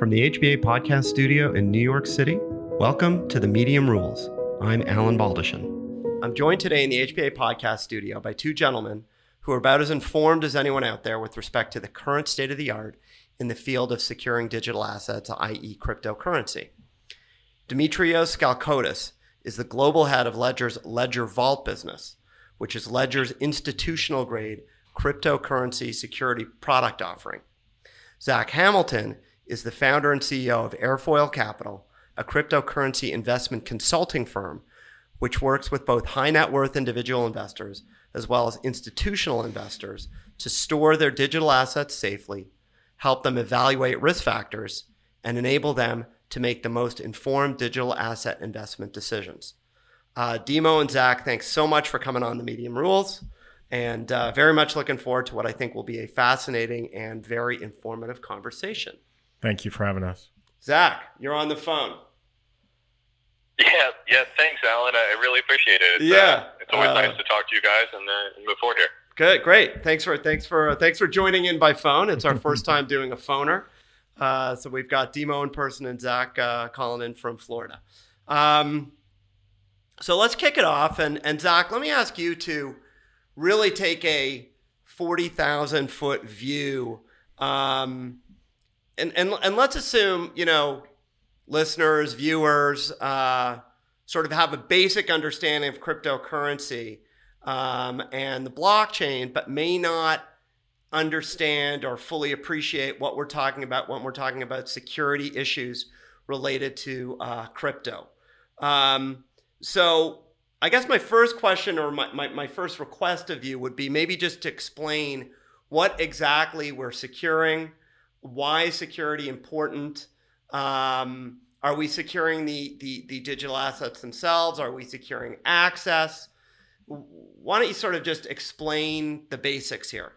From the HBA podcast studio in New York City, welcome to the Medium Rules. I'm Alan Baldachin. I'm joined today in the HBA podcast studio by two gentlemen who are about as informed as anyone out there with respect to the current state of the art in the field of securing digital assets, i.e., cryptocurrency. Dimitrios Skalkotos is the global head of Ledger's Ledger Vault business, which is Ledger's institutional grade cryptocurrency security product offering. Zach Hamilton is the founder and CEO of Airfoil Capital, a cryptocurrency investment consulting firm which works with both high net worth individual investors as well as institutional investors to store their digital assets safely, help them evaluate risk factors, and enable them to make the most informed digital asset investment decisions. Uh, Demo and Zach, thanks so much for coming on the Medium Rules and uh, very much looking forward to what I think will be a fascinating and very informative conversation. Thank you for having us. Zach, you're on the phone. Yeah, yeah. Thanks, Alan. I really appreciate it. It's, uh, yeah, uh, it's always uh, nice to talk to you guys and, uh, and move forward here. Good, great. Thanks for thanks for thanks for joining in by phone. It's our first time doing a phoner, uh, so we've got Demo in person and Zach uh, calling in from Florida. Um, so let's kick it off, and and Zach, let me ask you to really take a forty thousand foot view. Um, and, and, and let's assume, you know, listeners, viewers, uh, sort of have a basic understanding of cryptocurrency um, and the blockchain, but may not understand or fully appreciate what we're talking about when we're talking about security issues related to uh, crypto. Um, so, I guess my first question or my, my, my first request of you would be maybe just to explain what exactly we're securing why is security important? Um, are we securing the, the, the digital assets themselves? Are we securing access? Why don't you sort of just explain the basics here?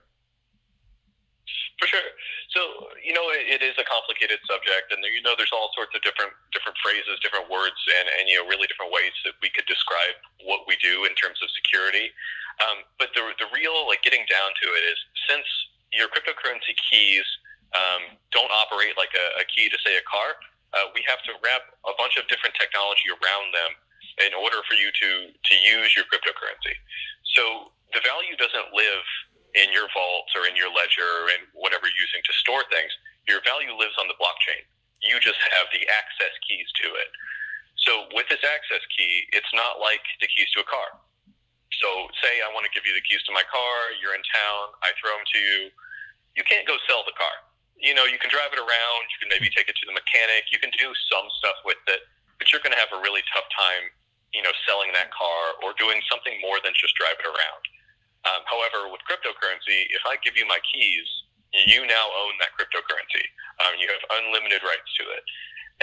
For sure. So you know, it, it is a complicated subject, and you know, there's all sorts of different different phrases, different words, and and you know, really different ways that we could describe what we do in terms of security. Um, but the the real like getting down to it is since your cryptocurrency keys um, don't operate like a, a key to say a car. Uh, we have to wrap a bunch of different technology around them in order for you to to use your cryptocurrency. So the value doesn't live in your vault or in your ledger or in whatever you're using to store things. Your value lives on the blockchain. You just have the access keys to it. So with this access key, it's not like the keys to a car. So say I want to give you the keys to my car, you're in town, I throw them to you. You can't go sell the car you know, you can drive it around. You can maybe take it to the mechanic. You can do some stuff with it, but you're going to have a really tough time, you know, selling that car or doing something more than just drive it around. Um, however, with cryptocurrency, if I give you my keys, you now own that cryptocurrency. Um, you have unlimited rights to it.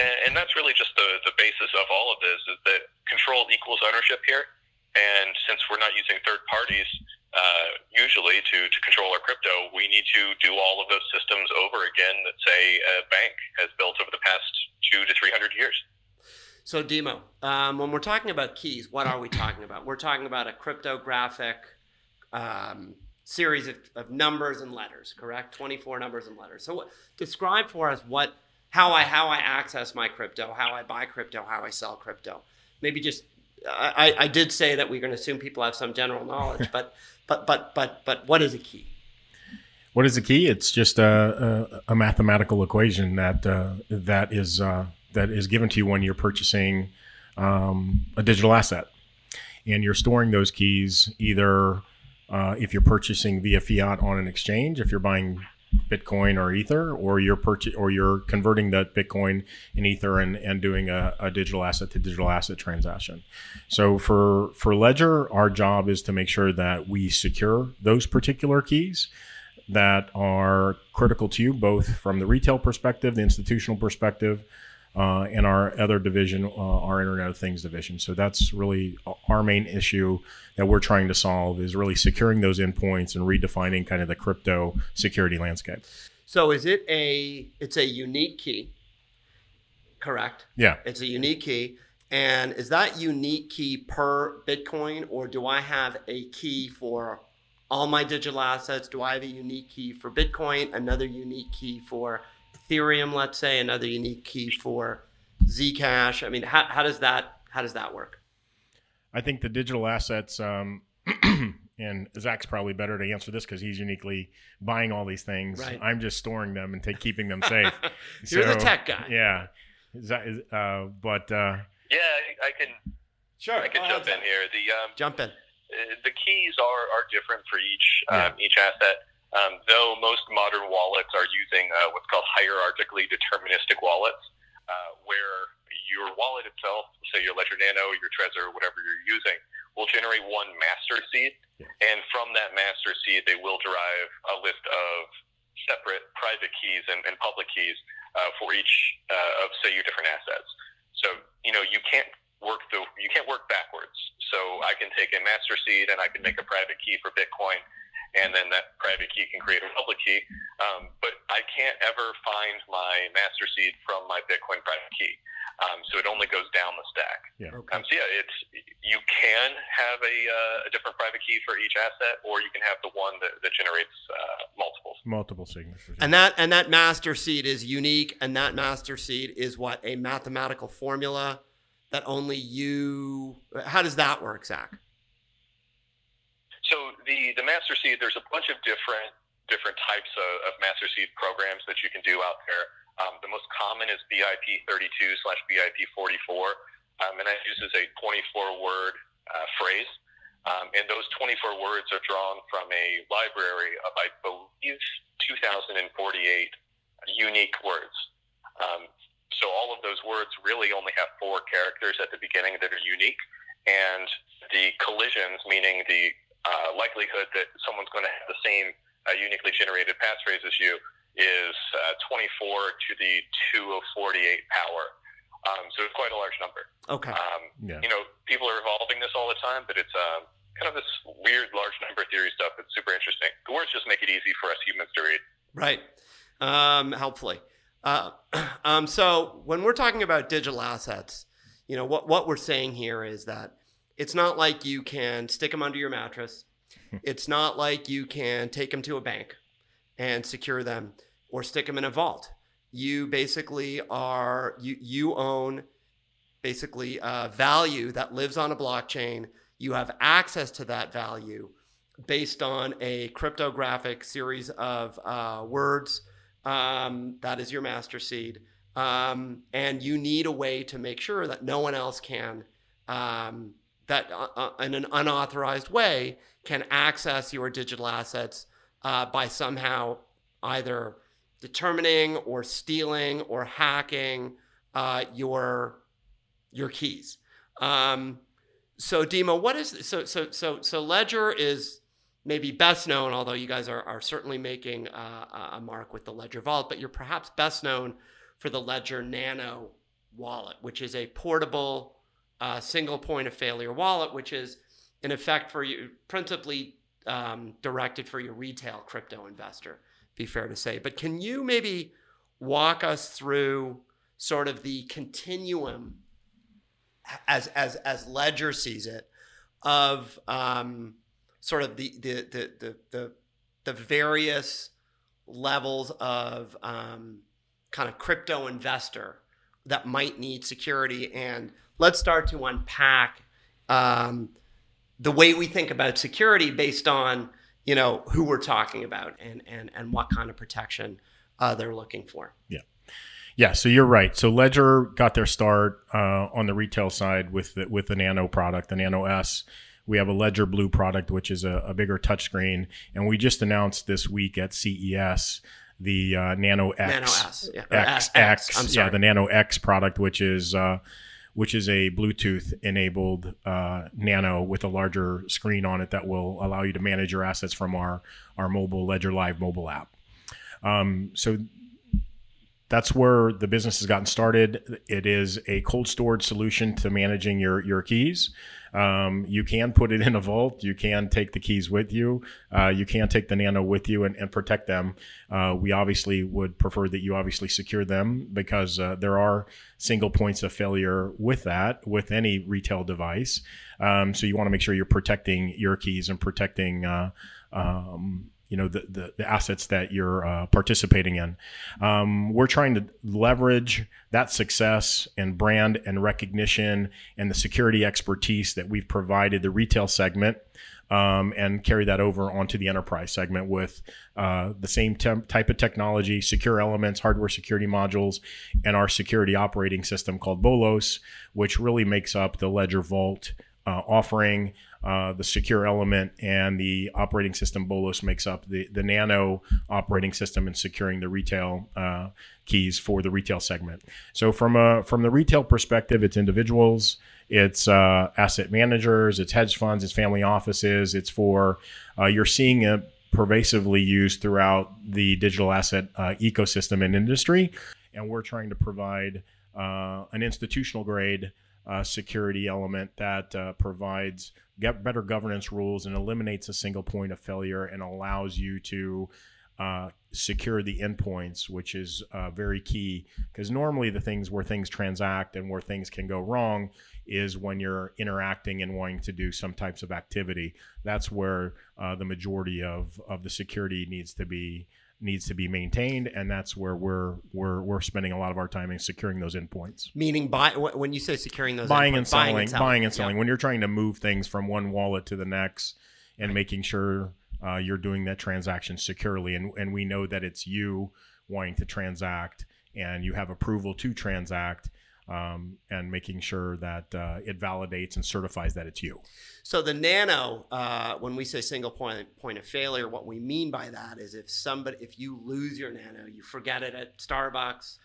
And, and that's really just the, the basis of all of this is that control equals ownership here. And since we're not using third parties, uh, usually to, to control our crypto, we need to do all of those systems over again that, say, a bank has built over the past two to 300 years. So, Demo, um, when we're talking about keys, what are we talking about? We're talking about a cryptographic um, series of, of, numbers and letters, correct? 24 numbers and letters. So, what, describe for us what how I how I access my crypto, how I buy crypto, how I sell crypto. Maybe just I, I did say that we're going to assume people have some general knowledge, but but but but but what is a key? What is a key? It's just a, a, a mathematical equation that uh, that is uh, that is given to you when you're purchasing um, a digital asset, and you're storing those keys either uh, if you're purchasing via fiat on an exchange, if you're buying Bitcoin or Ether, or you're purchase or you're converting that Bitcoin in Ether and, and doing a, a digital asset to digital asset transaction. So for for Ledger, our job is to make sure that we secure those particular keys that are critical to you, both from the retail perspective, the institutional perspective, uh, and our other division, uh, our Internet of Things division. So that's really our main issue that we're trying to solve is really securing those endpoints and redefining kind of the crypto security landscape. So is it a it's a unique key? Correct. Yeah. It's a unique key. And is that unique key per Bitcoin, or do I have a key for all my digital assets? Do I have a unique key for Bitcoin, another unique key for Ethereum, let's say, another unique key for Zcash. I mean, how, how does that how does that work? I think the digital assets, um, and Zach's probably better to answer this because he's uniquely buying all these things. Right. I'm just storing them and take, keeping them safe. You're the tech guy. Yeah. Is that, is, uh, but uh, Yeah, I, I can Sure. I can jump ahead, in here. The um, Jump in. uh, the keys are, are different for each um, each asset. Um, though most modern wallets are using uh, what's called hierarchically deterministic wallets, uh, where your wallet itself, say your Ledger Nano, your Trezor, whatever you're using, will generate one master seed, and from that master seed, they will derive a list of separate private keys and, and public keys uh, for each uh, of say your different assets. So you know you can't work the you can't work backwards. So I can take a master seed and I can make a private key for Bitcoin, and then that private key can create a public key. Um, but I can't ever find my master seed from my Bitcoin private key. Um, so it only goes down the stack. Yeah. Okay. Um, so yeah, it's you can have a, uh, a different private key for each asset, or you can have the one that, that generates uh, multiples. multiple signatures. And that and that master seed is unique, and that master seed is what a mathematical formula that only you. How does that work, Zach? The the master seed, there's a bunch of different different types of, of master seed programs that you can do out there. Um, the most common is BIP 32 slash BIP 44, um, and that uses a 24 word uh, phrase. Um, and those 24 words are drawn from a library of, I believe, 2,048 unique words. Um, so all of those words really only have four characters at the beginning that are unique, and the collisions, meaning the uh, likelihood that someone's going to have the same uh, uniquely generated passphrase as you, is uh, 24 to the 2 of 48 power. Um, so it's quite a large number. Okay. Um, Yeah. You know, people are evolving this all the time, but it's um, kind of this weird large number theory stuff. It's super interesting. The words just make it easy for us humans to read. Right. Um, helpfully. Uh, um, so when we're talking about digital assets, you know what what we're saying here is that it's not like you can stick them under your mattress. it's not like you can take them to a bank and secure them or stick them in a vault. You basically are you you own basically uh, value that lives on a blockchain. You have access to that value based on a cryptographic series of uh, words. Um, that is your master seed. Um, and you need a way to make sure that no one else can, um, that uh, uh, in an unauthorized way, can access your digital assets uh, by somehow either determining or stealing or hacking uh, your your keys. Um, so Demo, what is so so so so Ledger is maybe best known, although you guys are, are certainly making uh, a mark with the Ledger Vault, but you're perhaps best known for the Ledger Nano wallet, which is a portable uh, single point of failure wallet, which is in effect for you principally um, directed for your retail crypto investor. Be fair to say, but can you maybe walk us through sort of the continuum as as as Ledger sees it of um, sort of the the the the the, the various levels of um, kind of crypto investor that might need security and let's start to unpack um, the way we think about security based on you know who we're talking about and and and what kind of protection uh, they're looking for. Yeah, Yeah, so you're right. So Ledger got their start uh, on the retail side with the, with the Nano product, the Nano S. We have a Ledger Blue product, which is a, a bigger touchscreen, and we just announced this week at CES the uh, Nano X, Nano S, yeah, or X, X, X, I'm yeah, the Nano X product, which is uh, which is a Bluetooth enabled uh, Nano with a larger screen on it that will allow you to manage your assets from our our mobile Ledger Live mobile app. Um, so that's where the business has gotten started. It is a cold storage solution to managing your your keys. Um, you can put it in a vault. You can take the keys with you. Uh, you can take the Nano with you and, and protect them. Uh, we obviously would prefer that you obviously secure them because uh, there are single points of failure with that with any retail device. Um, so you want to make sure you're protecting your keys and protecting. Uh, um, you know the, the, the assets that you're uh, participating in. Um, we're trying to leverage that success and brand and recognition and the security expertise that we've provided the retail segment um, and carry that over onto the enterprise segment with uh, the same temp- type of technology, secure elements, hardware security modules, and our security operating system called Bolos, which really makes up the Ledger Vault uh, offering. Uh, the secure element and the operating system Bolos makes up the, the Nano operating system and securing the retail uh, keys for the retail segment. So from a from the retail perspective, it's individuals, it's uh, asset managers, it's hedge funds, it's family offices. It's for uh, you're seeing it pervasively used throughout the digital asset uh, ecosystem and industry, and we're trying to provide an institutional grade uh, security element that uh, provides get better governance rules and eliminates a single point of failure and allows you to uh, secure the endpoints, which is uh, very key. Because normally the things where things transact and where things can go wrong is when you're interacting and wanting to do some types of activity. That's where uh, the majority of, of the security needs to be needs to be maintained, and that's where we're we're we're spending a lot of our time in securing those endpoints. Meaning, buy when you say securing those buying endpoints, and selling, buying and selling, buying and selling. When you're trying to move things from one wallet to the next, and Right. making sure uh, you're doing that transaction securely, and and we know that it's you wanting to transact, and you have approval to transact. Um, and making sure that uh, it validates and certifies that it's you. So the nano, uh, when we say single point point of failure, what we mean by that is if somebody, if you lose your nano, you forget it at Starbucks.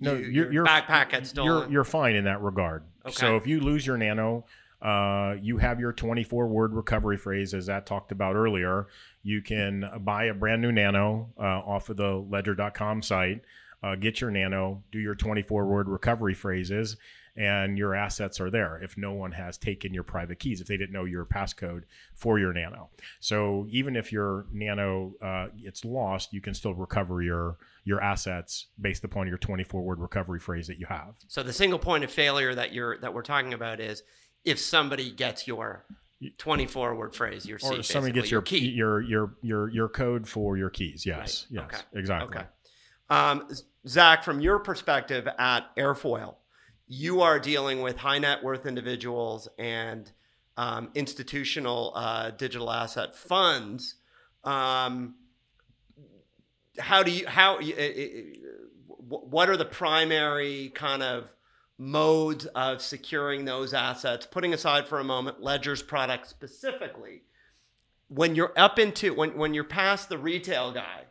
No, you- your, your backpack gets stolen. You're, you're fine in that regard. Okay. So if you lose your nano, uh, you have your 24 word recovery phrase, as that talked about earlier. You can buy a brand new nano uh, off of the ledger.com site, uh, get your nano, do your 24 word recovery phrases, and your assets are there if no one has taken your private keys, if they didn't know your passcode for your nano. So even if your nano uh, gets lost, you can still recover your your assets based upon your 24 word recovery phrase that you have. So the single point of failure that you're that we're talking about is if somebody gets your 24 word phrase, your Or C, somebody gets your key. your your your your code for your keys. Yes, Right. yes, Okay. exactly. Okay. Um, Zach, from your perspective at Airfoil, you are dealing with high net worth individuals and um, institutional uh, digital asset funds. Um, how do you how y- i- i- what are the primary kind of modes of securing those assets putting aside for a moment ledger's product specifically when you're up into when, when you're past the retail guy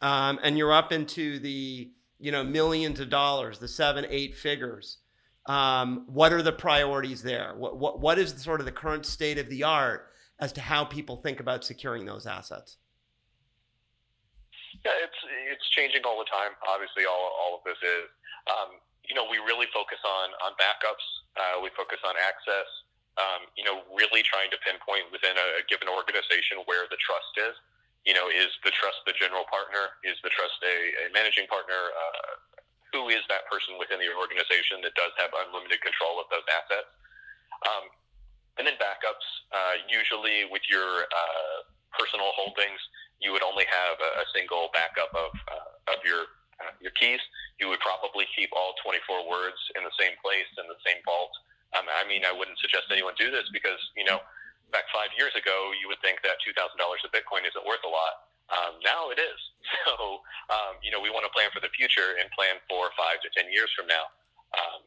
um, and you're up into the you know millions of dollars the seven eight figures um, what are the priorities there what, what, what is sort of the current state of the art as to how people think about securing those assets Yeah, it's it's changing all the time. Obviously, all all of this is. Um, you know, we really focus on on backups. Uh, we focus on access. Um, you know, really trying to pinpoint within a, a given organization where the trust is. You know, is the trust the general partner? Is the trust a, a managing partner? Uh, who is that person within the organization that does have unlimited control of those assets? Um, and then backups. Uh, usually, with your uh, personal holdings, you would only have a, a single backup of uh, of your uh, your keys. You would probably keep all 24 words in the same place in the same vault. Um, I mean, I wouldn't suggest anyone do this because you know, back five years ago, you would think that two thousand dollars of Bitcoin isn't worth a lot. Um, now it is. So um, you know, we want to plan for the future and plan for five to ten years from now. Um,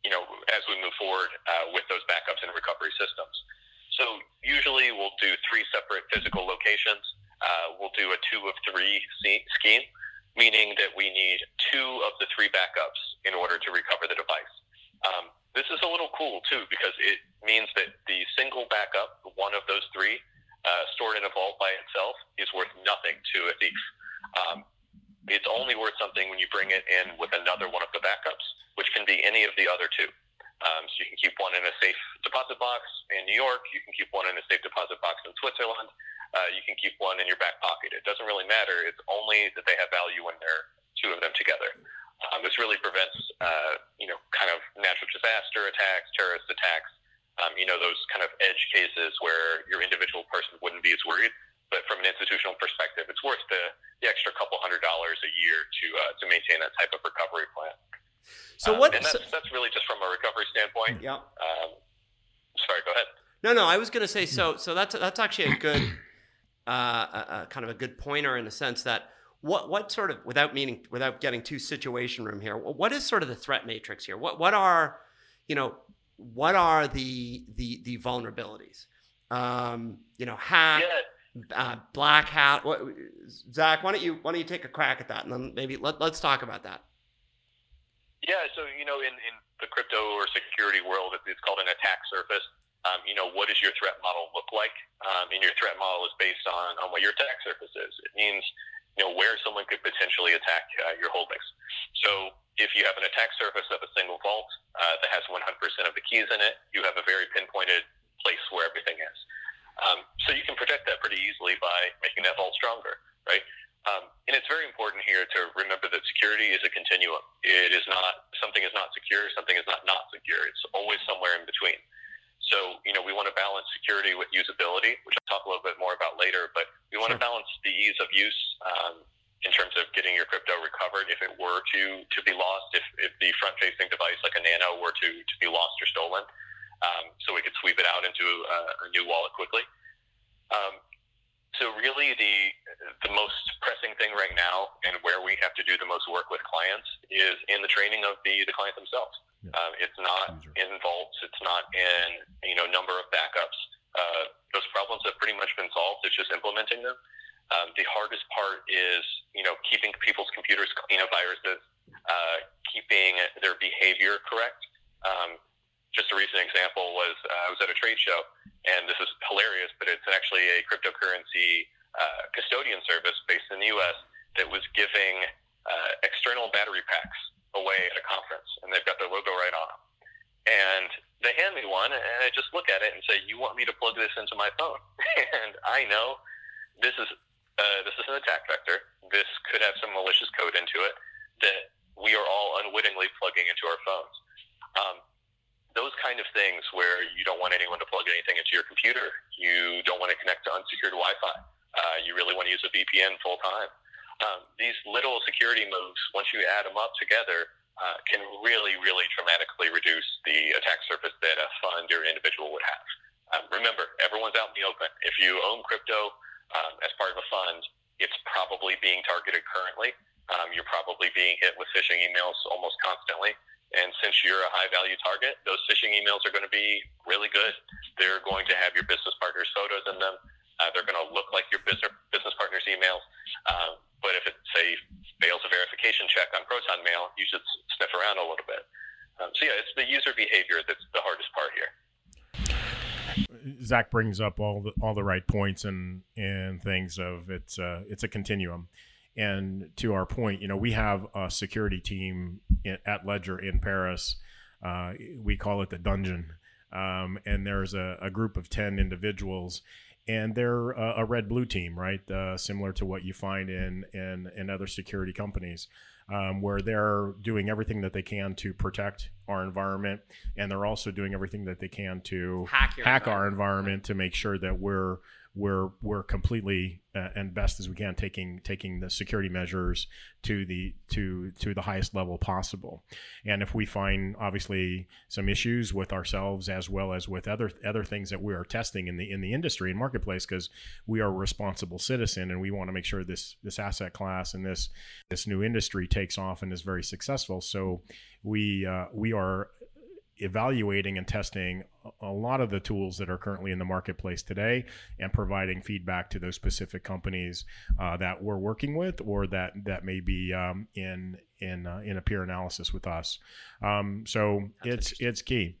you know, as we move forward uh, with those backups and recovery systems. So usually we'll do three separate physical locations. Uh, we'll do a two of three scheme, meaning that we need two of the three backups in order to recover the device. Um, this is a little cool too because it means that the single backup, one of those three, uh, stored in a vault by itself, is worth nothing to a thief. Um, it's only worth something when you bring it in with another one of the backups, which can be any of the other two. Um, so you can keep one in a safe deposit box in New York. You can keep one in a safe deposit box in Switzerland. Uh, you can keep one in your back pocket. It doesn't really matter. It's only that they have value when they're two of them together. Um, this really prevents, uh, you know, kind of natural disaster attacks, terrorist attacks. Um, you know, those kind of edge cases where your individual person wouldn't be as worried. but from an institutional perspective, it's worth the, the extra couple hundred dollars a year to uh, to maintain that type of recovery plan. So Um, what? And that's, so- that's really just from a recovery standpoint. yeah. Um, sorry, go ahead. No, no. I was going to say so. So that's that's actually a good, uh, uh, uh, kind of a good pointer in the sense that what what sort of without meaning without getting too situation room here. What is sort of the threat matrix here? What what are, you know, what are the the the vulnerabilities? Um, you know, hack, Yeah, uh, black hat. What, Zach, why don't you why don't you take a crack at that and then maybe let let's talk about that. Yeah, so you know, in, in the crypto or security world, it's called an attack surface. Um, you know, what does your threat model look like? Um, and your threat model is based on, on what your attack surface is. It means, you know, where someone could potentially attack uh, your holdings. So if you have an attack surface of a single vault uh, that has 100% of the keys in it, you have a very pinpointed place where everything is. Um, so you can protect that pretty easily by making that vault stronger, right? Um, and it's very important here to remember that security is a continuum. It is not something is not secure, something is not not secure. It's always somewhere in between. So you know we want to balance security with usability, which I'll talk a little bit more about later. But we want Sure. to balance the ease of use um, in terms of getting your crypto recovered if it were to to be lost, if, if the front facing device like a Nano were to to be lost or stolen, um, so we could sweep it out into a, a new wallet quickly. Um, so really, the the most pressing thing right now, and where we have to do the most work with clients, is in the training of the the client themselves. Yeah. Um, it's not User. in vaults. It's not in you know number of backups. Uh, those problems have pretty much been solved. It's just implementing them. Um, the hardest part is you know keeping people's computers clean of viruses, uh, keeping their behavior correct. Um, just a recent example was uh, I was at a trade show, and this is hilarious, but it's actually a cryptocurrency uh, custodian service based in the U.S. that was giving uh, external battery packs away at a conference, and they've got their logo right on them. And they hand me one, and I just look at it and say, "You want me to plug this into my phone?" and I know this is uh, this is an attack vector. This could have some malicious code into it that we are all unwittingly plugging into our phones. Um, those kind of things where you don't want anyone to plug anything into your computer, you don't want to connect to unsecured Wi-Fi, uh, you really want to use a VPN full time. Um, these little security moves, once you add them up together, uh, can really, really dramatically reduce the attack surface that a fund or individual would have. Um, remember, everyone's out in the open. If you own crypto um, as part of a fund, it's probably being targeted currently. Um, you're probably being hit with phishing emails almost constantly. And since you're a high value target, those phishing emails are going to be really good. They're going to have your business partner's photos in them. Uh, they're going to look like your business business partner's emails. Um, but if it say fails a verification check on Proton Mail, you should s- sniff around a little bit. Um, so yeah, it's the user behavior that's the hardest part here. Zach brings up all the all the right points and and things of it's uh, it's a continuum. And to our point, you know, we have a security team at Ledger in Paris. Uh, we call it the dungeon, um, and there's a, a group of ten individuals, and they're a, a red blue team, right? Uh, similar to what you find in in, in other security companies, um, where they're doing everything that they can to protect our environment, and they're also doing everything that they can to Hack hack our environment. environment to make sure that we're we're we're completely uh, and best as we can taking taking the security measures to the to to the highest level possible. And if we find obviously some issues with ourselves as well as with other other things that we are testing in the in the industry and marketplace because we are a responsible citizen and we want to make sure this this asset class and this this new industry takes off and is very successful. So we uh, we are evaluating and testing a- lot of the tools that are currently in the marketplace today and providing feedback to those specific companies uh, that we're working with or that that may be um, in in uh, in a peer analysis with us. Um, so That's it's it's key.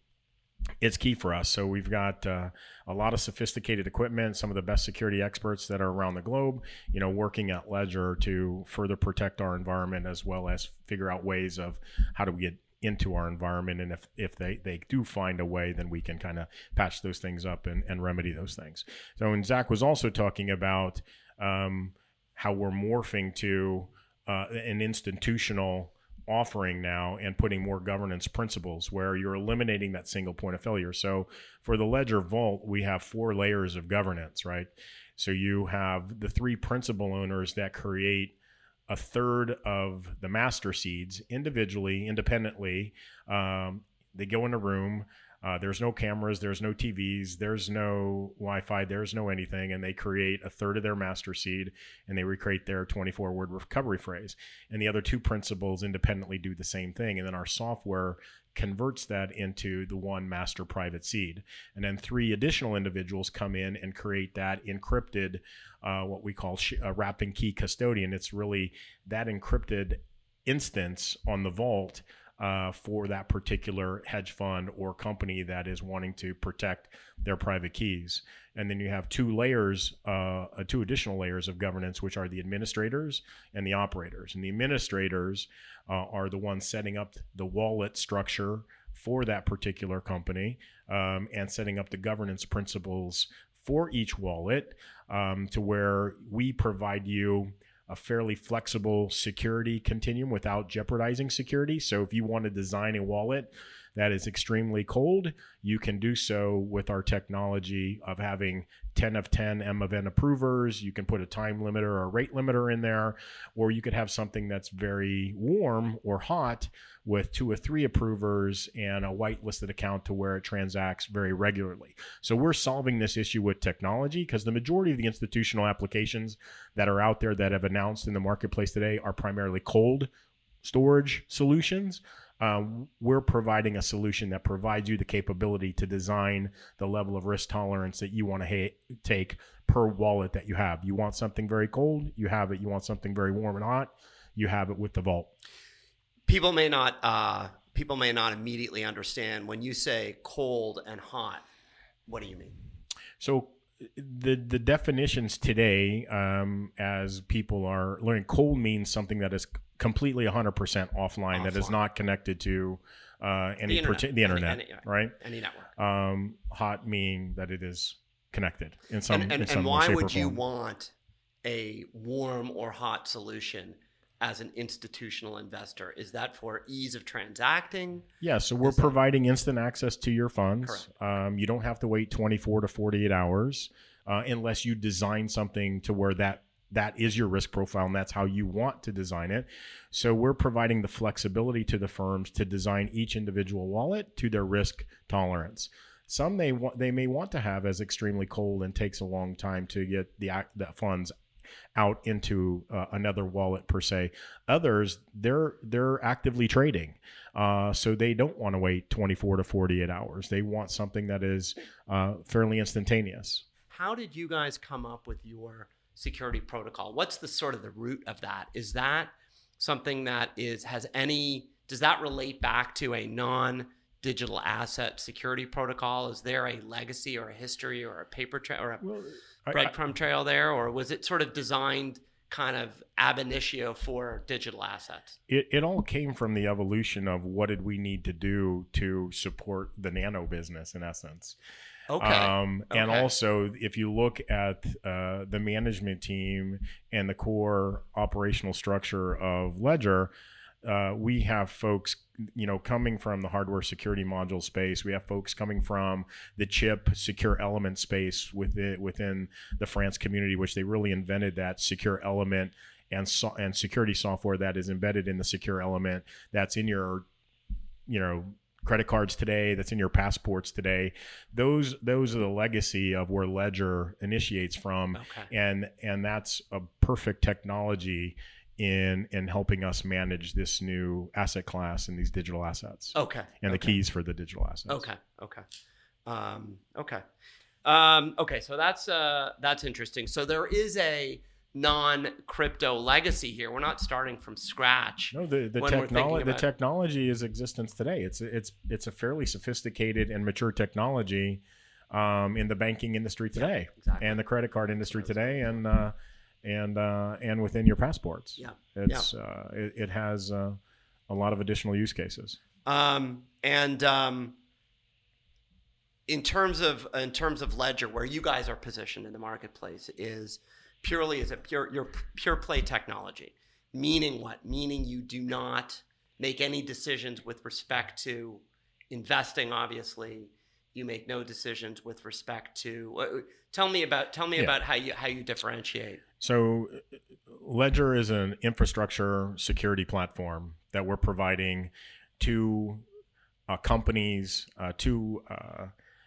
It's key for us. So we've got uh, a lot of sophisticated equipment, some of the best security experts that are around the globe, you know, working at Ledger to further protect our environment as well as figure out ways of how do we get into our environment and if, if they, they do find a way then we can kind of patch those things up and, and remedy those things. So and zach was also talking about um, how we're morphing to uh, an institutional offering now and putting more governance principles where you're eliminating that single point of failure. So for the ledger vault we have four layers of governance right? So you have the three principal owners that create a third of the master seeds individually, independently. Um, they go in a room. Uh, there's no cameras, there's no TVs, there's no Wi-Fi, there's no anything, and they create a third of their master seed and they recreate their 24-word recovery phrase. And the other two principals independently do the same thing, and then our software converts that into the one master private seed. And then three additional individuals come in and create that encrypted, uh, what we call sh- a wrapping key custodian. It's really that encrypted instance on the vault uh, for that particular hedge fund or company that is wanting to protect their private keys. And then you have two layers, uh, two additional layers of governance, which are the administrators and the operators. And the administrators uh, are the ones setting up the wallet structure for that particular company um, and setting up the governance principles for each wallet um, to where we provide you a fairly flexible security continuum without jeopardizing security. So if you want to design a wallet that is extremely cold, you can do so with our technology of having 10 of 10 M of N approvers. You can put a time limiter or a rate limiter in there, or you could have something that's very warm or hot with two or three approvers and a whitelisted account to where it transacts very regularly. So we're solving this issue with technology because the majority of the institutional applications that are out there that have announced in the marketplace today are primarily cold storage solutions. Uh, we're providing a solution that provides you the capability to design the level of risk tolerance that you want to ha- take per wallet that you have. You want something very cold, you have it. You want something very warm and hot, you have it with the vault. People may not uh, people may not immediately understand when you say cold and hot. What do you mean? So the the definitions today, um, as people are learning, cold means something that is completely 100% offline, offline. that is not connected to uh, any the internet, the internet any, any, right? Any network. Um, hot meaning that it is connected in some. And, and, in some and why would you want a warm or hot solution as an institutional investor? Is that for ease of transacting? Yeah, so we're providing instant access to your funds. Um, you don't have to wait 24 to 48 hours uh, unless you design something to where that that is your risk profile and that's how you want to design it. So we're providing the flexibility to the firms to design each individual wallet to their risk tolerance. Some they want they may want to have as extremely cold and takes a long time to get the the funds out into uh, another wallet per se. Others, they're they're actively trading, uh, so they don't want to wait 24 to 48 hours. They want something that is uh, fairly instantaneous. How did you guys come up with your security protocol? What's the sort of the root of that? Is that something that is has any does that relate back to a non digital asset security protocol? Is there a legacy or a history or a paper trail or a well, breadcrumb trail there, or was it sort of designed kind of ab initio for digital assets? It, it all came from the evolution of what did we need to do to support the nano business in essence. Okay. Um, and okay. also, if you look at uh, the management team and the core operational structure of Ledger, uh, we have folks, you know, coming from the hardware security module space. We have folks coming from the chip secure element space within within the France community, which they really invented that secure element and so, and security software that is embedded in the secure element that's in your, you know, credit cards today that's in your passports today those those are the legacy of where ledger initiates from okay. and and that's a perfect technology in in helping us manage this new asset class and these digital assets. Okay. And okay. the keys for the digital assets. Okay. Okay. Um, okay. Um, okay. So that's uh, that's interesting. So there is a non-crypto legacy here. We're not starting from scratch. No, the, the technology the technology is existence today. It's it's it's a fairly sophisticated and mature technology um, in the banking industry today yeah, exactly. and the credit card industry today and uh, and uh, and within your passports. Yeah, it's yeah. Uh, it, it, has uh, a lot of additional use cases. Um, and um, in terms of in terms of Ledger, where you guys are positioned in the marketplace is purely as a pure your pure play technology. Meaning what? Meaning you do not make any decisions with respect to investing, obviously, you make no decisions with respect to. Uh, tell me about tell me Yeah. about how you how you differentiate. So, uh, Ledger is an infrastructure security platform that we're providing to uh, companies, uh, to uh,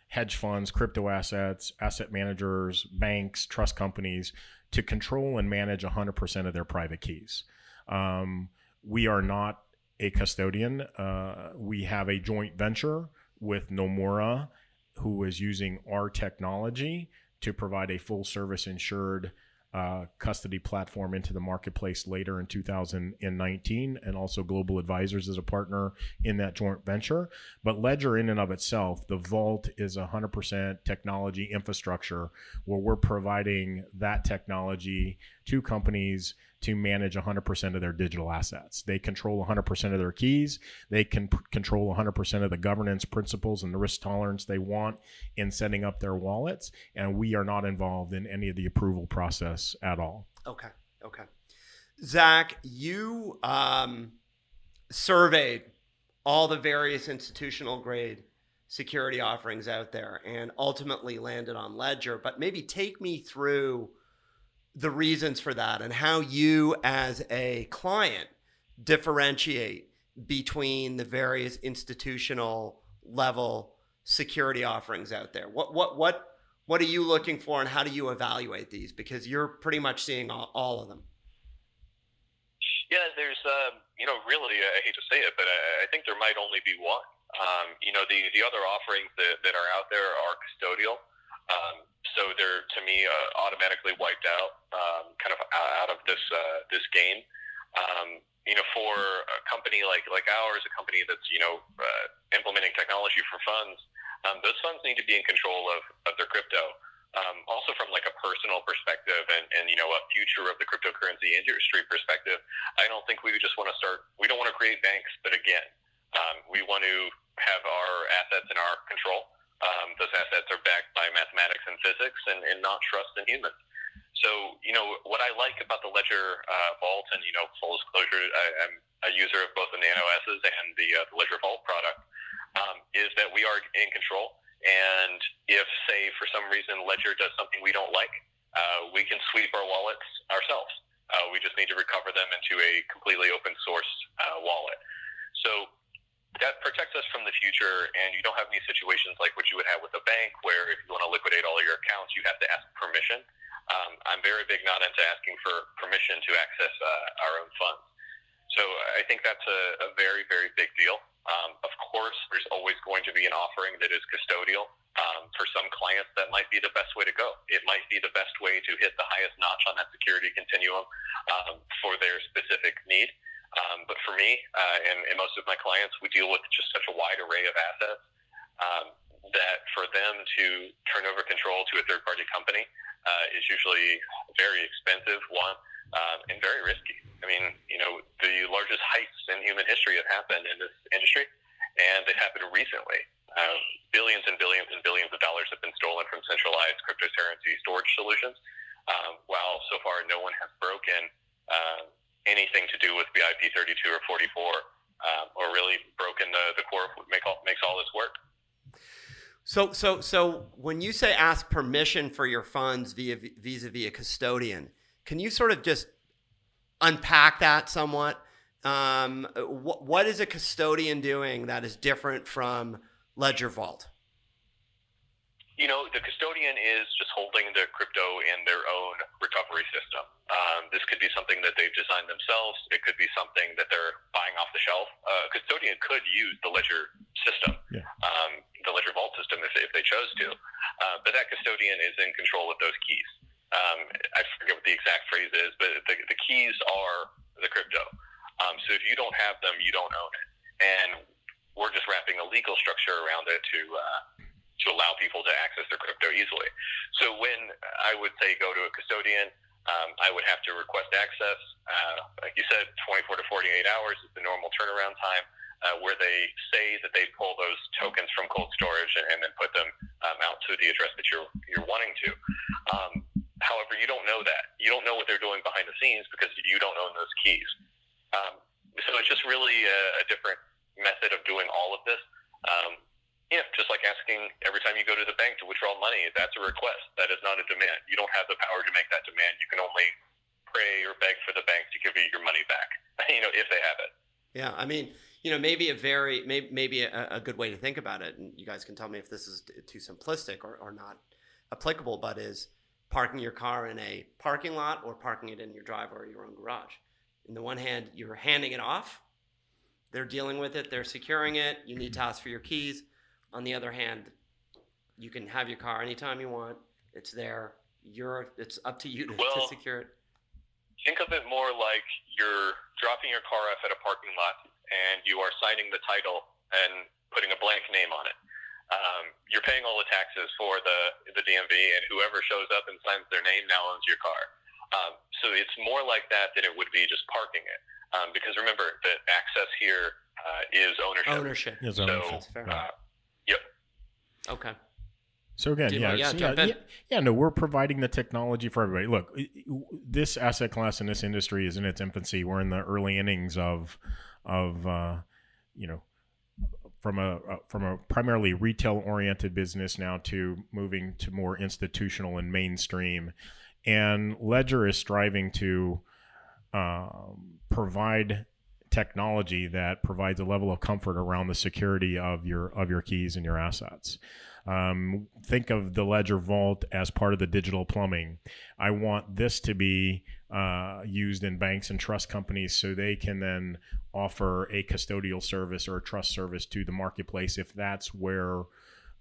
hedge funds, crypto assets, asset managers, banks, trust companies to control and manage 100% of their private keys. Um, we are not a custodian. Uh, we have a joint venture with Nomura, who is using our technology to provide a full service insured uh, custody platform into the marketplace later in 2019, and also Global Advisors as a partner in that joint venture. But Ledger, in and of itself, the vault is 100% technology infrastructure where we're providing that technology to companies to manage 100% of their digital assets. They control 100% of their keys. They can p- control 100% of the governance principles and the risk tolerance they want in setting up their wallets. And we are not involved in any of the approval process at all. Okay. Okay. Zach, you um, surveyed all the various institutional grade security offerings out there and ultimately landed on Ledger. But maybe take me through the reasons for that and how you, as a client, differentiate between the various institutional level security offerings out there. What what what what are you looking for and how do you evaluate these? Because you're pretty much seeing all, all of them. Yeah, there's, um, you know, really, I hate to say it, but I, I think there might only be one. Um, you know, the, the other offerings that, that are out there are custodial. Um, so they're, to me, uh, automatically wiped out, um, kind of out of this, uh, this game. Um, you know, for a company like, like ours, a company that's, you know, uh, implementing technology for funds, um, those funds need to be in control of, of their crypto. Um, also from like a personal perspective and, and, you know, a future of the cryptocurrency industry perspective, I don't think we just want to start, we don't want to create banks, but again, um, we want to have our assets in our control. Um, those assets are backed mathematics and and, not trust in humans. So, you know, what I like about the Ledger uh, Vault, and, you know, full disclosure, I, I'm a user of both the Nano S's and the, uh, the Ledger Vault product, um, is that we are in control. And if, say, for some reason Ledger does something we don't like, uh, we can sweep our wallets ourselves. Uh, we just need to recover them into a completely open source uh, wallet. So that protects us from the future, and you don't have any situations like what you would have with a bank, where if you want to liquidate all your accounts, you have to ask permission. Um, I'm very big not into asking for permission to access uh, our own funds. So I think that's a, a very, very big deal. Um, of course, there's always going to be an offering that is custodial. Um, for some clients, that might be the best way to go. It might be the best way to hit the highest notch on that security continuum um, for their specific need. Um, but for me uh, and, and most of my clients, we deal with just such a wide array of assets um, that for them to turn over control to a third party company uh, is usually very expensive, one, um, and very risky. I mean, you know, the largest heists in human history have happened in this industry, and they've happened recently. Uh, billions and billions and billions of dollars have been stolen from centralized cryptocurrency storage solutions, um, while so far no one has broken uh, anything to do with BIP 32 or 44, um, or really broken the, the core make all, makes all this work. So, so, so when you say ask permission for your funds via vis-a-vis a custodian, can you sort of just unpack that somewhat? Um, what is a custodian doing that is different from Ledger Vault? You know, the custodian is just holding the crypto in their own recovery system. Um, this could be something that they've designed themselves. It could be something that they're buying off the shelf. Uh, custodian could use the Ledger system, Yeah. um, the Ledger Vault system, if, if they chose to. Uh, but that custodian is in control of those keys. Um, I forget what the exact phrase is, but the, the keys are the crypto. Um, so if you don't have them, you don't own it. And we're just wrapping a legal structure around it to uh, to allow people to access their crypto easily. So when I would say go to a custodian, um, I would have to request access. Uh, like you said, 24 to 48 hours is the normal turnaround time. Uh, where they say that they pull those tokens from cold storage and, and then put them um, out to the address that you're you're wanting to. Um, however, you don't know that. You don't know what they're doing behind the scenes because you don't own those keys. Um, so it's just really a, a different method of doing all of this. Um, yeah, just like asking asking every time you go to the bank to withdraw money. That's a request. That is not a demand. You don't have the power to make that demand. You can only pray or beg for the bank to give you your money back. You know, if they have it. Yeah, I mean, you know, maybe a very maybe, maybe a, a, good way to think about it, and you guys can tell me if this is too simplistic or, or not applicable, but is parking your car in a parking lot or parking it in your driveway or your own garage. In the one hand, you're handing it off. They're dealing with it. They're securing it. You need to ask for your keys. On the other hand, you can have your car anytime you want. It's there. You're. It's up to you to, well, to secure it. Think of it more like you're dropping your car off at a parking lot and you are signing the title and putting a blank name on it. Um, you're paying all the taxes for the the DMV, and whoever shows up and signs their name now owns your car. Um, so it's more like that than it would be just parking it. Um, because remember that access here uh, is ownership. Ownership. Is ownership. So, uh, yep. Okay. So again, yeah, yeah, so yeah, yeah, yeah, no, we're providing the technology for everybody. Look, this asset class in this industry is in its infancy. We're in the early innings of, of, uh, you know, from a uh, from a primarily retail oriented business now to moving to more institutional and mainstream, and Ledger is striving to um, provide technology that provides a level of comfort around the security of your of your keys and your assets. Um, think of the Ledger Vault as part of the digital plumbing. I want this to be uh, used in banks and trust companies so they can then offer a custodial service or a trust service to the marketplace if that's where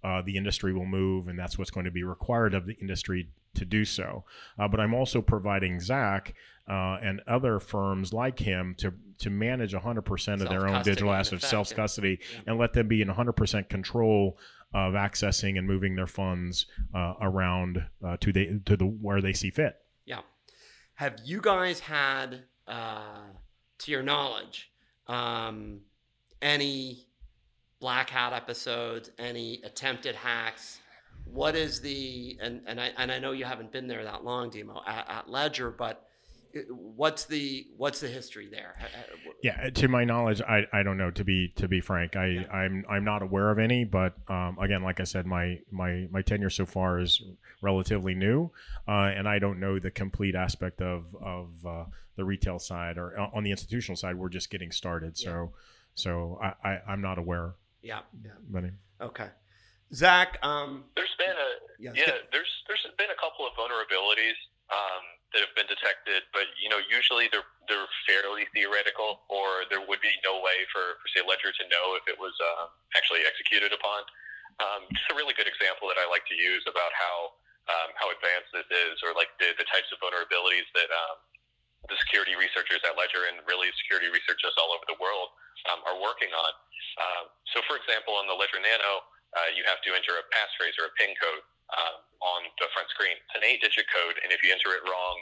uh, the industry will move and that's what's going to be required of the industry to do so. Uh, but I'm also providing Zach uh, and other firms like him to to manage 100% of their own digital assets, self custody, yeah. and let them be in 100% control of accessing and moving their funds uh, around uh, to the to the where they see fit. Yeah. Have you guys had, uh, to your knowledge, um, any black hat episodes, any attempted hacks? What is the and and I and I know you haven't been there that long, Demo, at, at Ledger, but what's the what's the history there? Yeah, to my knowledge, I, I don't know. To be to be frank, I yeah. I'm I'm not aware of any. But um, again, like I said, my my my tenure so far is relatively new, uh, and I don't know the complete aspect of of uh, the retail side or uh, on the institutional side. We're just getting started, so yeah. so I, I am not aware. Yeah, yeah. But, okay, Zach. Um, there's been a yeah. yeah there's there's been a couple of vulnerabilities. Um, that have been detected, but you know, usually they're they're fairly theoretical, or there would be no way for, for say Ledger to know if it was uh, actually executed upon. Um, just a really good example that I like to use about how um, how advanced this is, or like the, the types of vulnerabilities that um, the security researchers at Ledger and really security researchers all over the world um, are working on. Um, so, for example, on the Ledger Nano, uh, you have to enter a passphrase or a PIN code um, on the front screen. It's an eight digit code, and if you enter it wrong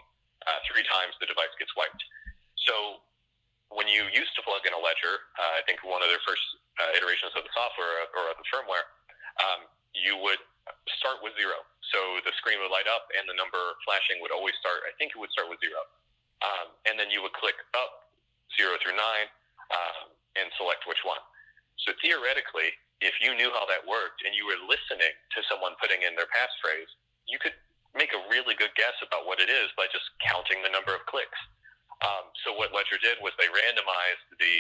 uh, three times, the device gets wiped. So when you used to plug in a ledger, uh, I think one of their first uh, iterations of the software or of the firmware, um, you would start with zero. So the screen would light up and the number flashing would always start, I think it would start with zero. Um, and then you would click up zero through nine um, and select which one. So theoretically, if you knew how that worked and you were listening to someone putting in their passphrase, you could make a really good guess about what it is by just counting the number of clicks. Um, so what Ledger did was they randomized the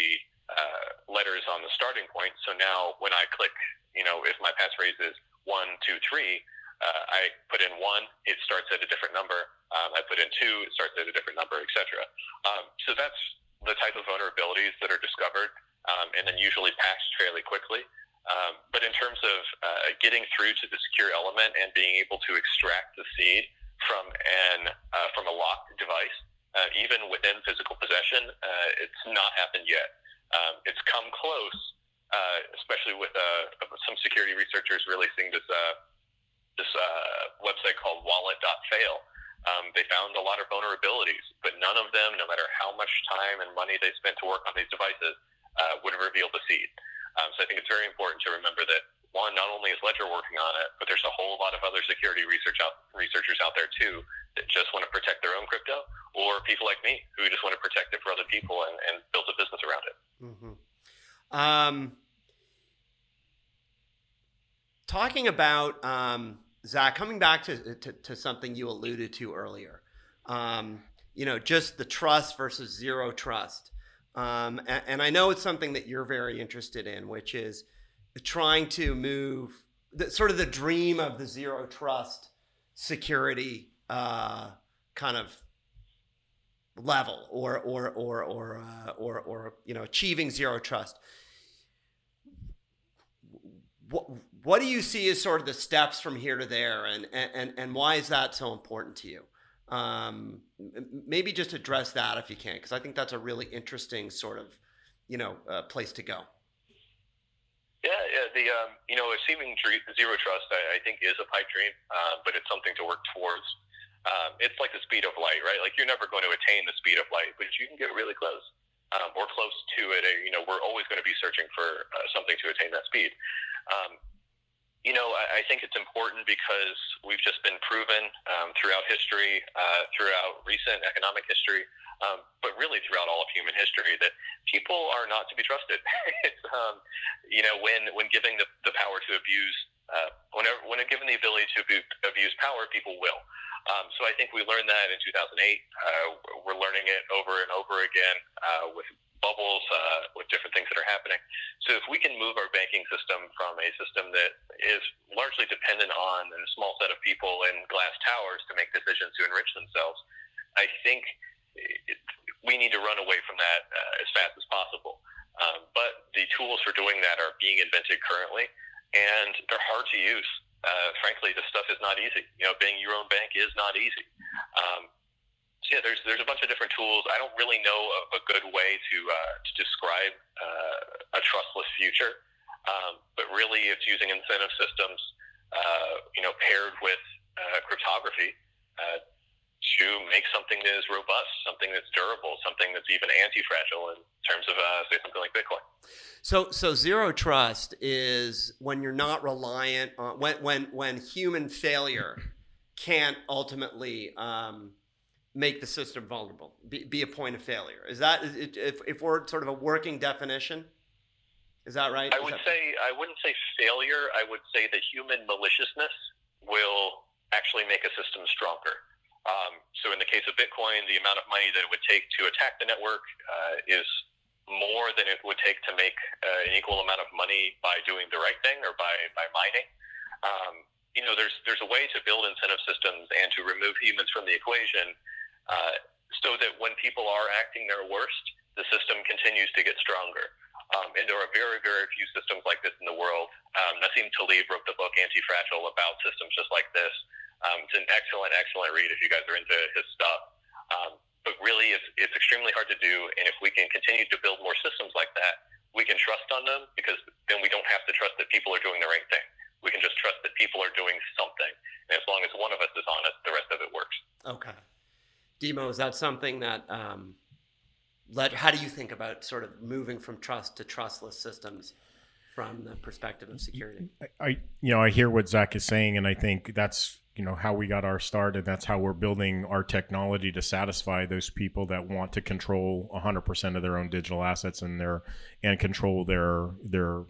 uh, letters on the starting point. So now when I click, you know, if my passphrase is one, two, three, uh, I put in one, it starts at a different number. Um, I put in two, it starts at a different number, etc. Um, so that's the type of vulnerabilities that are discovered um, and then usually patched fairly quickly. Terms of uh, getting through to the secure element and being able to extract the seed from an uh, from a locked device, uh, even within physical possession, uh, it's not happened yet. Um, it's come close, uh, especially with uh, some security researchers releasing this this website called Wallet.fail. Um, they found a lot of vulnerabilities, but none of them, no matter how much time and money they spent to work on these devices, would have revealed the seed. Um, so I think it's very important to remember that one, not only is Ledger working on it, but there's a whole lot of other security research out, researchers out there too that just want to protect their own crypto, or people like me who just want to protect it for other people and, and build a business around it. Mm-hmm. Um, talking about um, Zach, coming back to, to, to something you alluded to earlier, um, you know, just the trust versus zero trust. Um, and, and, I know it's something that you're very interested in, which is trying to move the, sort of the dream of the zero trust security uh, kind of level or or or or uh, or or you know achieving zero trust. What what do you see as sort of the steps from here to there, and and and why is that so important to you? Um, maybe just address that if you can, because I think that's a really interesting sort of you know uh, place to go. The um, you know, achieving zero trust, I, I think, is a pipe dream, uh, but it's something to work towards. Um, it's like the speed of light, right? Like you're never going to attain the speed of light, but you can get really close um, or close to it. You know, we're always going to be searching for uh, something to attain that speed. Um, you know, I, I think it's important because we've just been proven um, throughout history, uh, throughout recent economic history, um, but really throughout all of human history, that people are not to be trusted. um, you know, when when giving the, the power to abuse, uh, whenever when given the ability to abuse power, people will. Um, so I think we learned that in 2008. Uh, we're learning it over and over again uh, with bubbles, uh, with different things that are happening. So if we can move our banking system from a system that is largely dependent on a small set of people in glass towers to make decisions to enrich themselves, I think it, we need to run away from that uh, as fast as possible. Um, but the tools for doing that are being invented currently, and they're hard to use. Uh, frankly, this stuff is not easy. You know, being your own bank is not easy. Um, so yeah, there's there's a bunch of different tools. I don't really know of a good way to uh, to describe uh, a trustless future, um, but really, it's using incentive systems, uh, you know, paired with uh, cryptography uh, to make something that is robust, something that's durable, something that's even anti-fragile in terms of uh, say something like Bitcoin. So, so zero trust is when you're not reliant on when when when human failure can't ultimately um, make the system vulnerable, be, be, a point of failure. Is that if if we're sort of a working definition? Is that right? I would say I wouldn't say failure. I would say that human maliciousness will actually make a system stronger. Um, so in the case of Bitcoin, the amount of money that it would take to attack the network uh, is more than it would take to make uh, an equal amount of money by doing the right thing or by, by mining. Um, you know, there's there's a way to build incentive systems and to remove humans from the equation, uh, so that when people are acting their worst, the system continues to get stronger. Um, and there are very, very few systems like this in the world. Um, Nassim Taleb wrote the book Anti-Fragile about systems just like this. Um, it's an excellent, excellent read if you guys are into his stuff. Um, but really, it's, it's extremely hard to do. And if we can continue to build more systems like that, we can trust on them because then we don't have to trust that people are doing the right thing. We can just trust that people are doing something. And as long as one of us is honest, the rest of it works. Okay. Demo, is that something that, um, let, how do you think about sort of moving from trust to trustless systems? from the perspective of security. I, you know, I hear what Zach is saying, and I think that's you know how we got our start and that's how we're building our technology to satisfy those people that want to control 100% of their own digital assets and their and control their their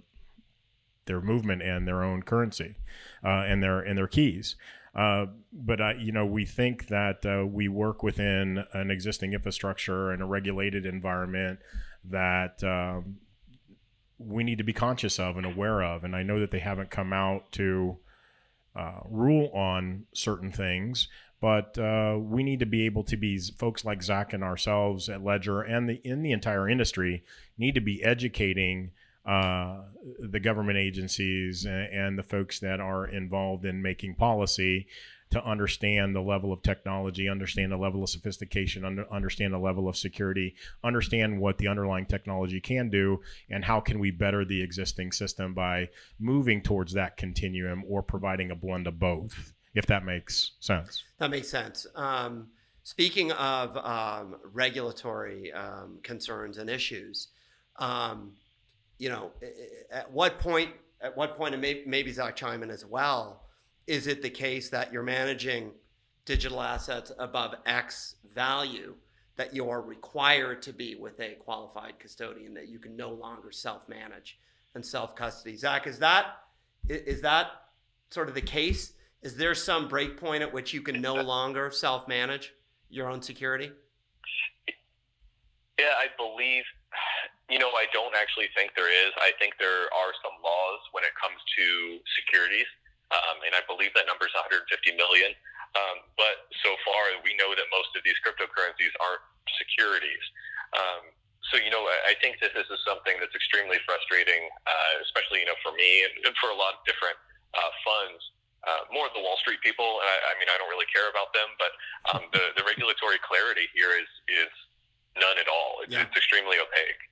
their movement and their own currency uh, and their and their keys. Uh, but uh, you know we think that uh, we work within an existing infrastructure and a regulated environment that um, we need to be conscious of and aware of. And I know that they haven't come out to uh, rule on certain things, but uh, we need to be able to be folks like Zach and ourselves at Ledger and the in the entire industry need to be educating uh, the government agencies and, and, the folks that are involved in making policy to understand the level of technology, understand the level of sophistication, under, understand the level of security, understand what the underlying technology can do, and how can we better the existing system by moving towards that continuum or providing a blend of both, if that makes sense. That makes sense. Um, speaking of um, regulatory um, concerns and issues, um, you know, at what point, at what point, and maybe, maybe Zach chime in as well is it the case that you're managing digital assets above X value that you are required to be with a qualified custodian that you can no longer self-manage and self-custody? Zach, is that is that sort of the case? Is there some breakpoint at which you can no longer self manage your own security? Yeah, I believe. You know, I don't actually think there is. I think there are some laws when it comes to securities, um, and I believe that number is 150 million. Um, but so far, we know that most of these cryptocurrencies aren't securities. Um, so you know, I think that this is something that's extremely frustrating, uh, especially you know for me and, and for a lot of different uh, funds. Uh, more of the Wall Street people. And I, I mean, I don't really care about them, but um, the the regulatory clarity here is is none at all. It's, yeah. it's extremely opaque.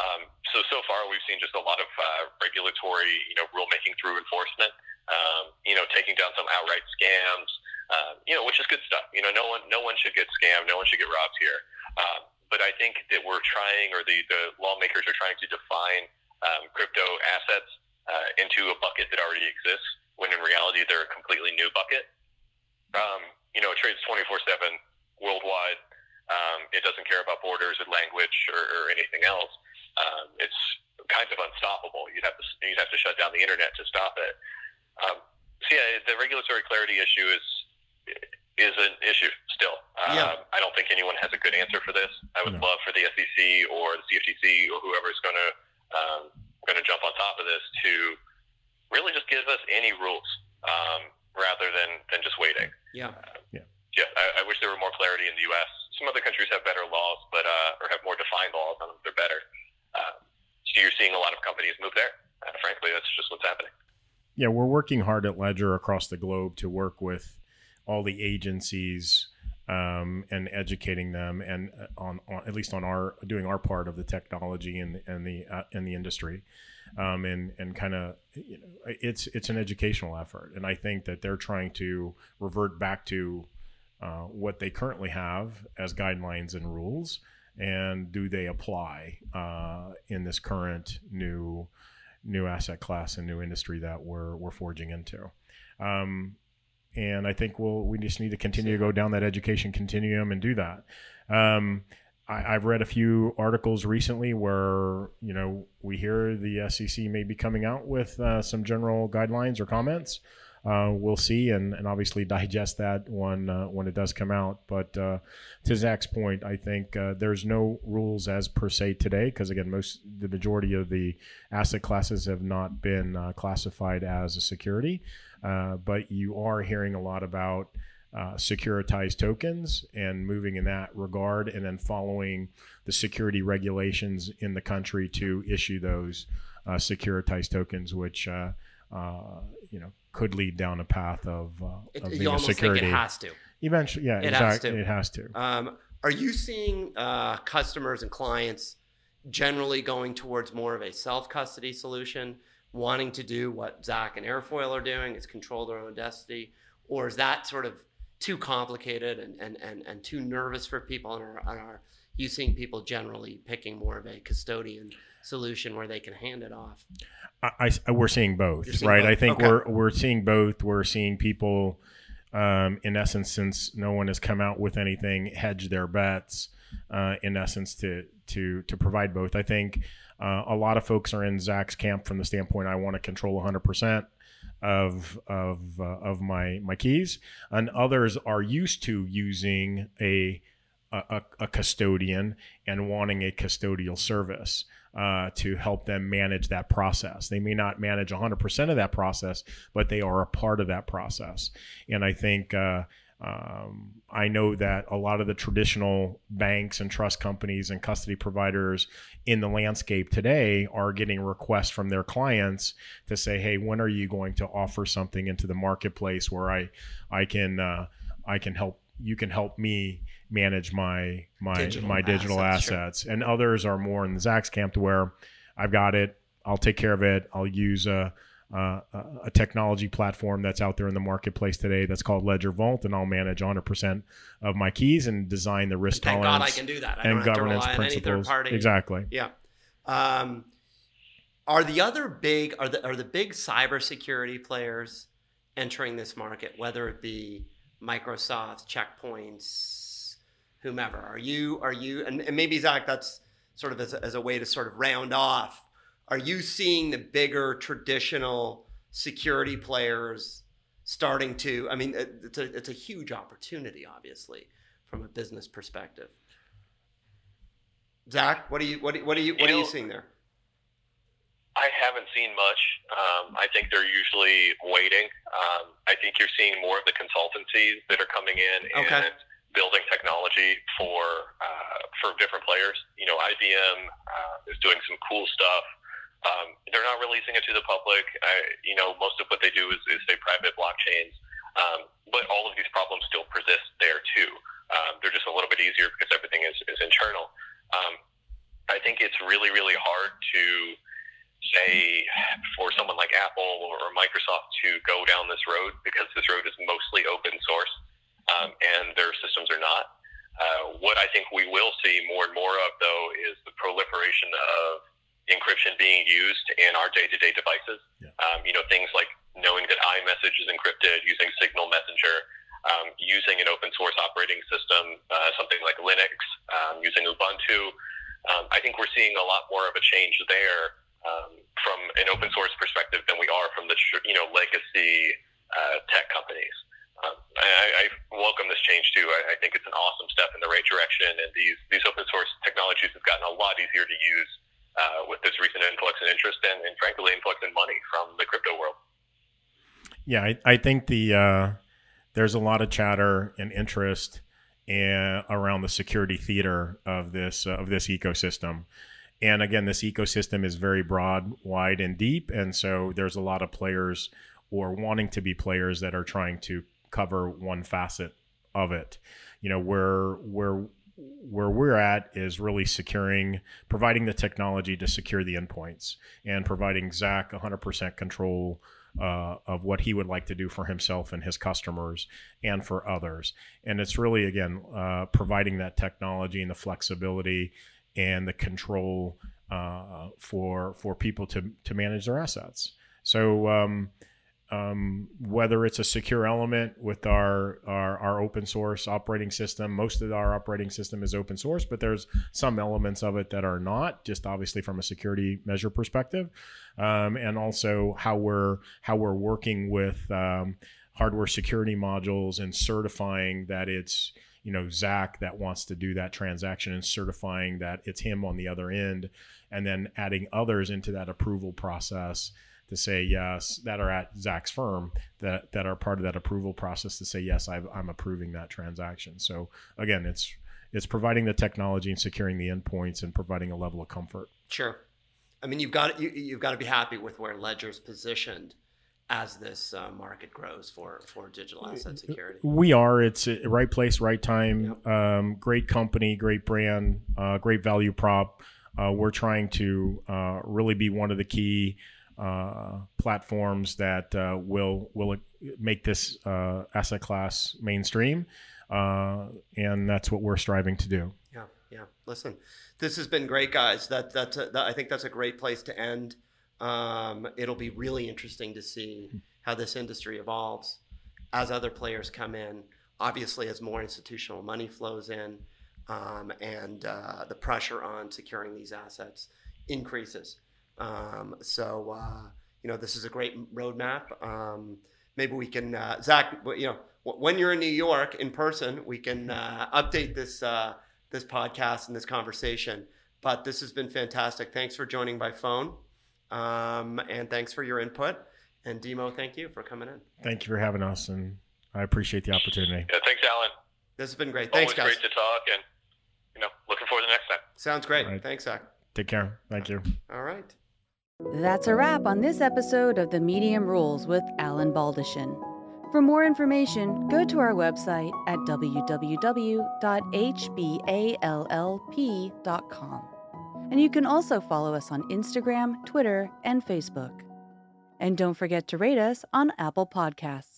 Um, so so far, we've seen just a lot of uh, regulatory, you know, rulemaking through enforcement. Um, you know, taking down some outright scams. Uh, you know, which is good stuff. You know, no one no one should get scammed. No one should get robbed here. Um, but I think that we're trying, or the the lawmakers are trying to define um, crypto assets uh, into a bucket that already exists when in reality they're a completely new bucket. Um, you know, it trades 24 7 worldwide. Um, it doesn't care about borders or language or, or anything else. Um, it's kind of unstoppable. You'd have to you'd have to shut down the internet to stop it. Um, so yeah, the regulatory clarity issue is is an issue still. Um, yeah. I don't think anyone has a good answer for this. I would no. love for the SEC or the CFTC or whoever is going to um, going to jump on top of this to really just give us any rules um, rather than, than just waiting. Yeah. Uh, yeah. Yeah. I, I, wish there were more clarity in the U.S. Some other countries have better laws, but uh, or have more defined laws, and they're better. Uh, so you're seeing a lot of companies move there. Uh, frankly, that's just what's happening. Yeah, we're working hard at Ledger across the globe to work with all the agencies um, and educating them, and uh, on, on, at least on our doing our part of the technology and and the uh, in the industry um, and and kind of you know it's it's an educational effort, and I think that they're trying to revert back to uh, what they currently have as guidelines and rules, and do they apply uh, in this current new new asset class and new industry that we're we're forging into. Um, and I think we'll we just need to continue to go down that education continuum and do that. Um, I, have read a few articles recently where you know we hear the SEC may be coming out with uh, some general guidelines or comments. Uh, we'll see and, and obviously digest that when uh, when it does come out. But uh, to Zach's point, I think uh, there's no rules as per se today because again, most the majority of the asset classes have not been uh, classified as a security. but you are hearing a lot about uh, securitized tokens and moving in that regard, and then following the security regulations in the country to issue those uh, securitized tokens, which uh, uh you know could lead down a path of, uh, it, of a security. it has to. Eventually, yeah, it exactly. Has to. It has to. Um, are you seeing uh, customers and clients generally going towards more of a self custody solution, wanting to do what Zach and Airfoil are doing, is control their own destiny, or is that sort of too complicated and, and, and, and too nervous for people and are, are you seeing people generally picking more of a custodian solution where they can hand it off? I, I we're seeing both, seeing right? Both. I think okay. we're we're seeing both. We're seeing people, um, in essence, since no one has come out with anything, hedge their bets. Uh, in essence, to to to provide both. I think uh, a lot of folks are in Zach's camp from the standpoint I want to control 100 percent of of uh, of my my keys, and others are used to using a a, a custodian and wanting a custodial service uh, to help them manage that process. They may not manage 100% of that process, but they are a part of that process. And I think uh, um, I know that a lot of the traditional banks and trust companies and custody providers in the landscape today are getting requests from their clients to say, "Hey, when are you going to offer something into the marketplace where I I can uh, I can help you can help me manage my my digital my digital assets?" assets. Sure. And others are more in the Zach's camp to where I've got it, I'll take care of it, I'll use a uh, a technology platform that's out there in the marketplace today that's called Ledger Vault, and I'll manage 100% of my keys and design the risk Thank tolerance. God I can do that. I and governance principles. Exactly. Yeah. Um, are the other big are the are the big cybersecurity players entering this market, whether it be Microsoft, checkpoints, whomever? Are you are you and, and maybe Zach, that's sort of as a, as a way to sort of round off are you seeing the bigger traditional security players starting to. I mean, it's a it's a huge opportunity, obviously, from a business perspective. Zach, what are you what are, what are you what you are know, you seeing there? I haven't seen much. Um, I think they're usually waiting. Um, I think you're seeing more of the consultancies that are coming in okay. and building technology for uh, for different players. You know, IBM uh, is doing some cool stuff. Um, they're not releasing it to the public. I, you know, most of what they do is, is say private blockchains, um, but all of these problems still persist there too. Um, they're just a little bit easier because everything is, is internal. Um, I think it's really, really hard to say for someone like Apple or Microsoft to go down this road because this road is mostly open source um, and their systems are not. Uh, what I think we will see more and more of, though, is the proliferation of encryption being used in our day-to-day devices. Yeah. Um, you know, things like knowing that iMessage is encrypted using Signal Messenger, um, using an open source operating system, uh, something like Linux, um, using Ubuntu. Um, I think we're seeing a lot more of a change there um, from an open source perspective than we are from the you know legacy uh, tech companies. Um, I, I, welcome this change too. I, I, think it's an awesome step in the right direction, and these these open source technologies have gotten a lot easier to use uh, with this recent influx in interest and, and, frankly, influx in money from the crypto world. Yeah, I, I think the uh, there's a lot of chatter and interest in, around the security theater of this uh, of this ecosystem. And again, this ecosystem is very broad, wide, and deep. And so there's a lot of players or wanting to be players that are trying to cover one facet of it. You know, where where where we're at is really securing, providing the technology to secure the endpoints and providing Zach 100% control uh, of what he would like to do for himself and his customers and for others. And it's really, again, uh, providing that technology and the flexibility and the control uh, for for people to to manage their assets. So um, um, whether it's a secure element with our, our, our open source operating system, most of our operating system is open source, but there's some elements of it that are not. Just obviously from a security measure perspective, um, and also how we're how we're working with um, hardware security modules and certifying that it's you know Zach that wants to do that transaction and certifying that it's him on the other end, and then adding others into that approval process to say yes that are at Zach's firm that that are part of that approval process to say yes i am approving that transaction. So again, it's it's providing the technology and securing the endpoints and providing a level of comfort. Sure. I mean, you've got you, you've got to be happy with where Ledger's positioned as this uh, market grows for for digital asset security? We are. It's right place, right time. Yep. Um, great company, great brand, uh, great value prop. Uh, we're trying to uh, really be one of the key uh, platforms that uh, will will make this uh, asset class mainstream, and that's what we're striving to do. Yeah, yeah. Listen, this has been great, guys. That that's a, that, I think that's a great place to end. Um, it'll be really interesting to see how this industry evolves as other players come in. Obviously, as more institutional money flows in, um, and uh, the pressure on securing these assets increases. Um, so, uh, you know, this is a great roadmap. Um, maybe we can, uh, Zach, you know, when you're in New York in person, we can uh, update this uh, this podcast and this conversation. But this has been fantastic. Thanks for joining by phone. Um, and thanks for your input. And Demo, thank you for coming in. Thank you for having us, and I appreciate the opportunity. Yeah, thanks, Alan. This has been great. Thanks, Always guys. great to talk, and you know, looking forward to the next time. Sounds great. Right. Thanks, Zach. Take care. Thank you. All right. That's a wrap on this episode of The Medium Rules with Alan Baldachin. For more information, go to our website at www.hballp.com and you can also follow us on Instagram, Twitter, and Facebook. And don't forget to rate us on Apple Podcasts.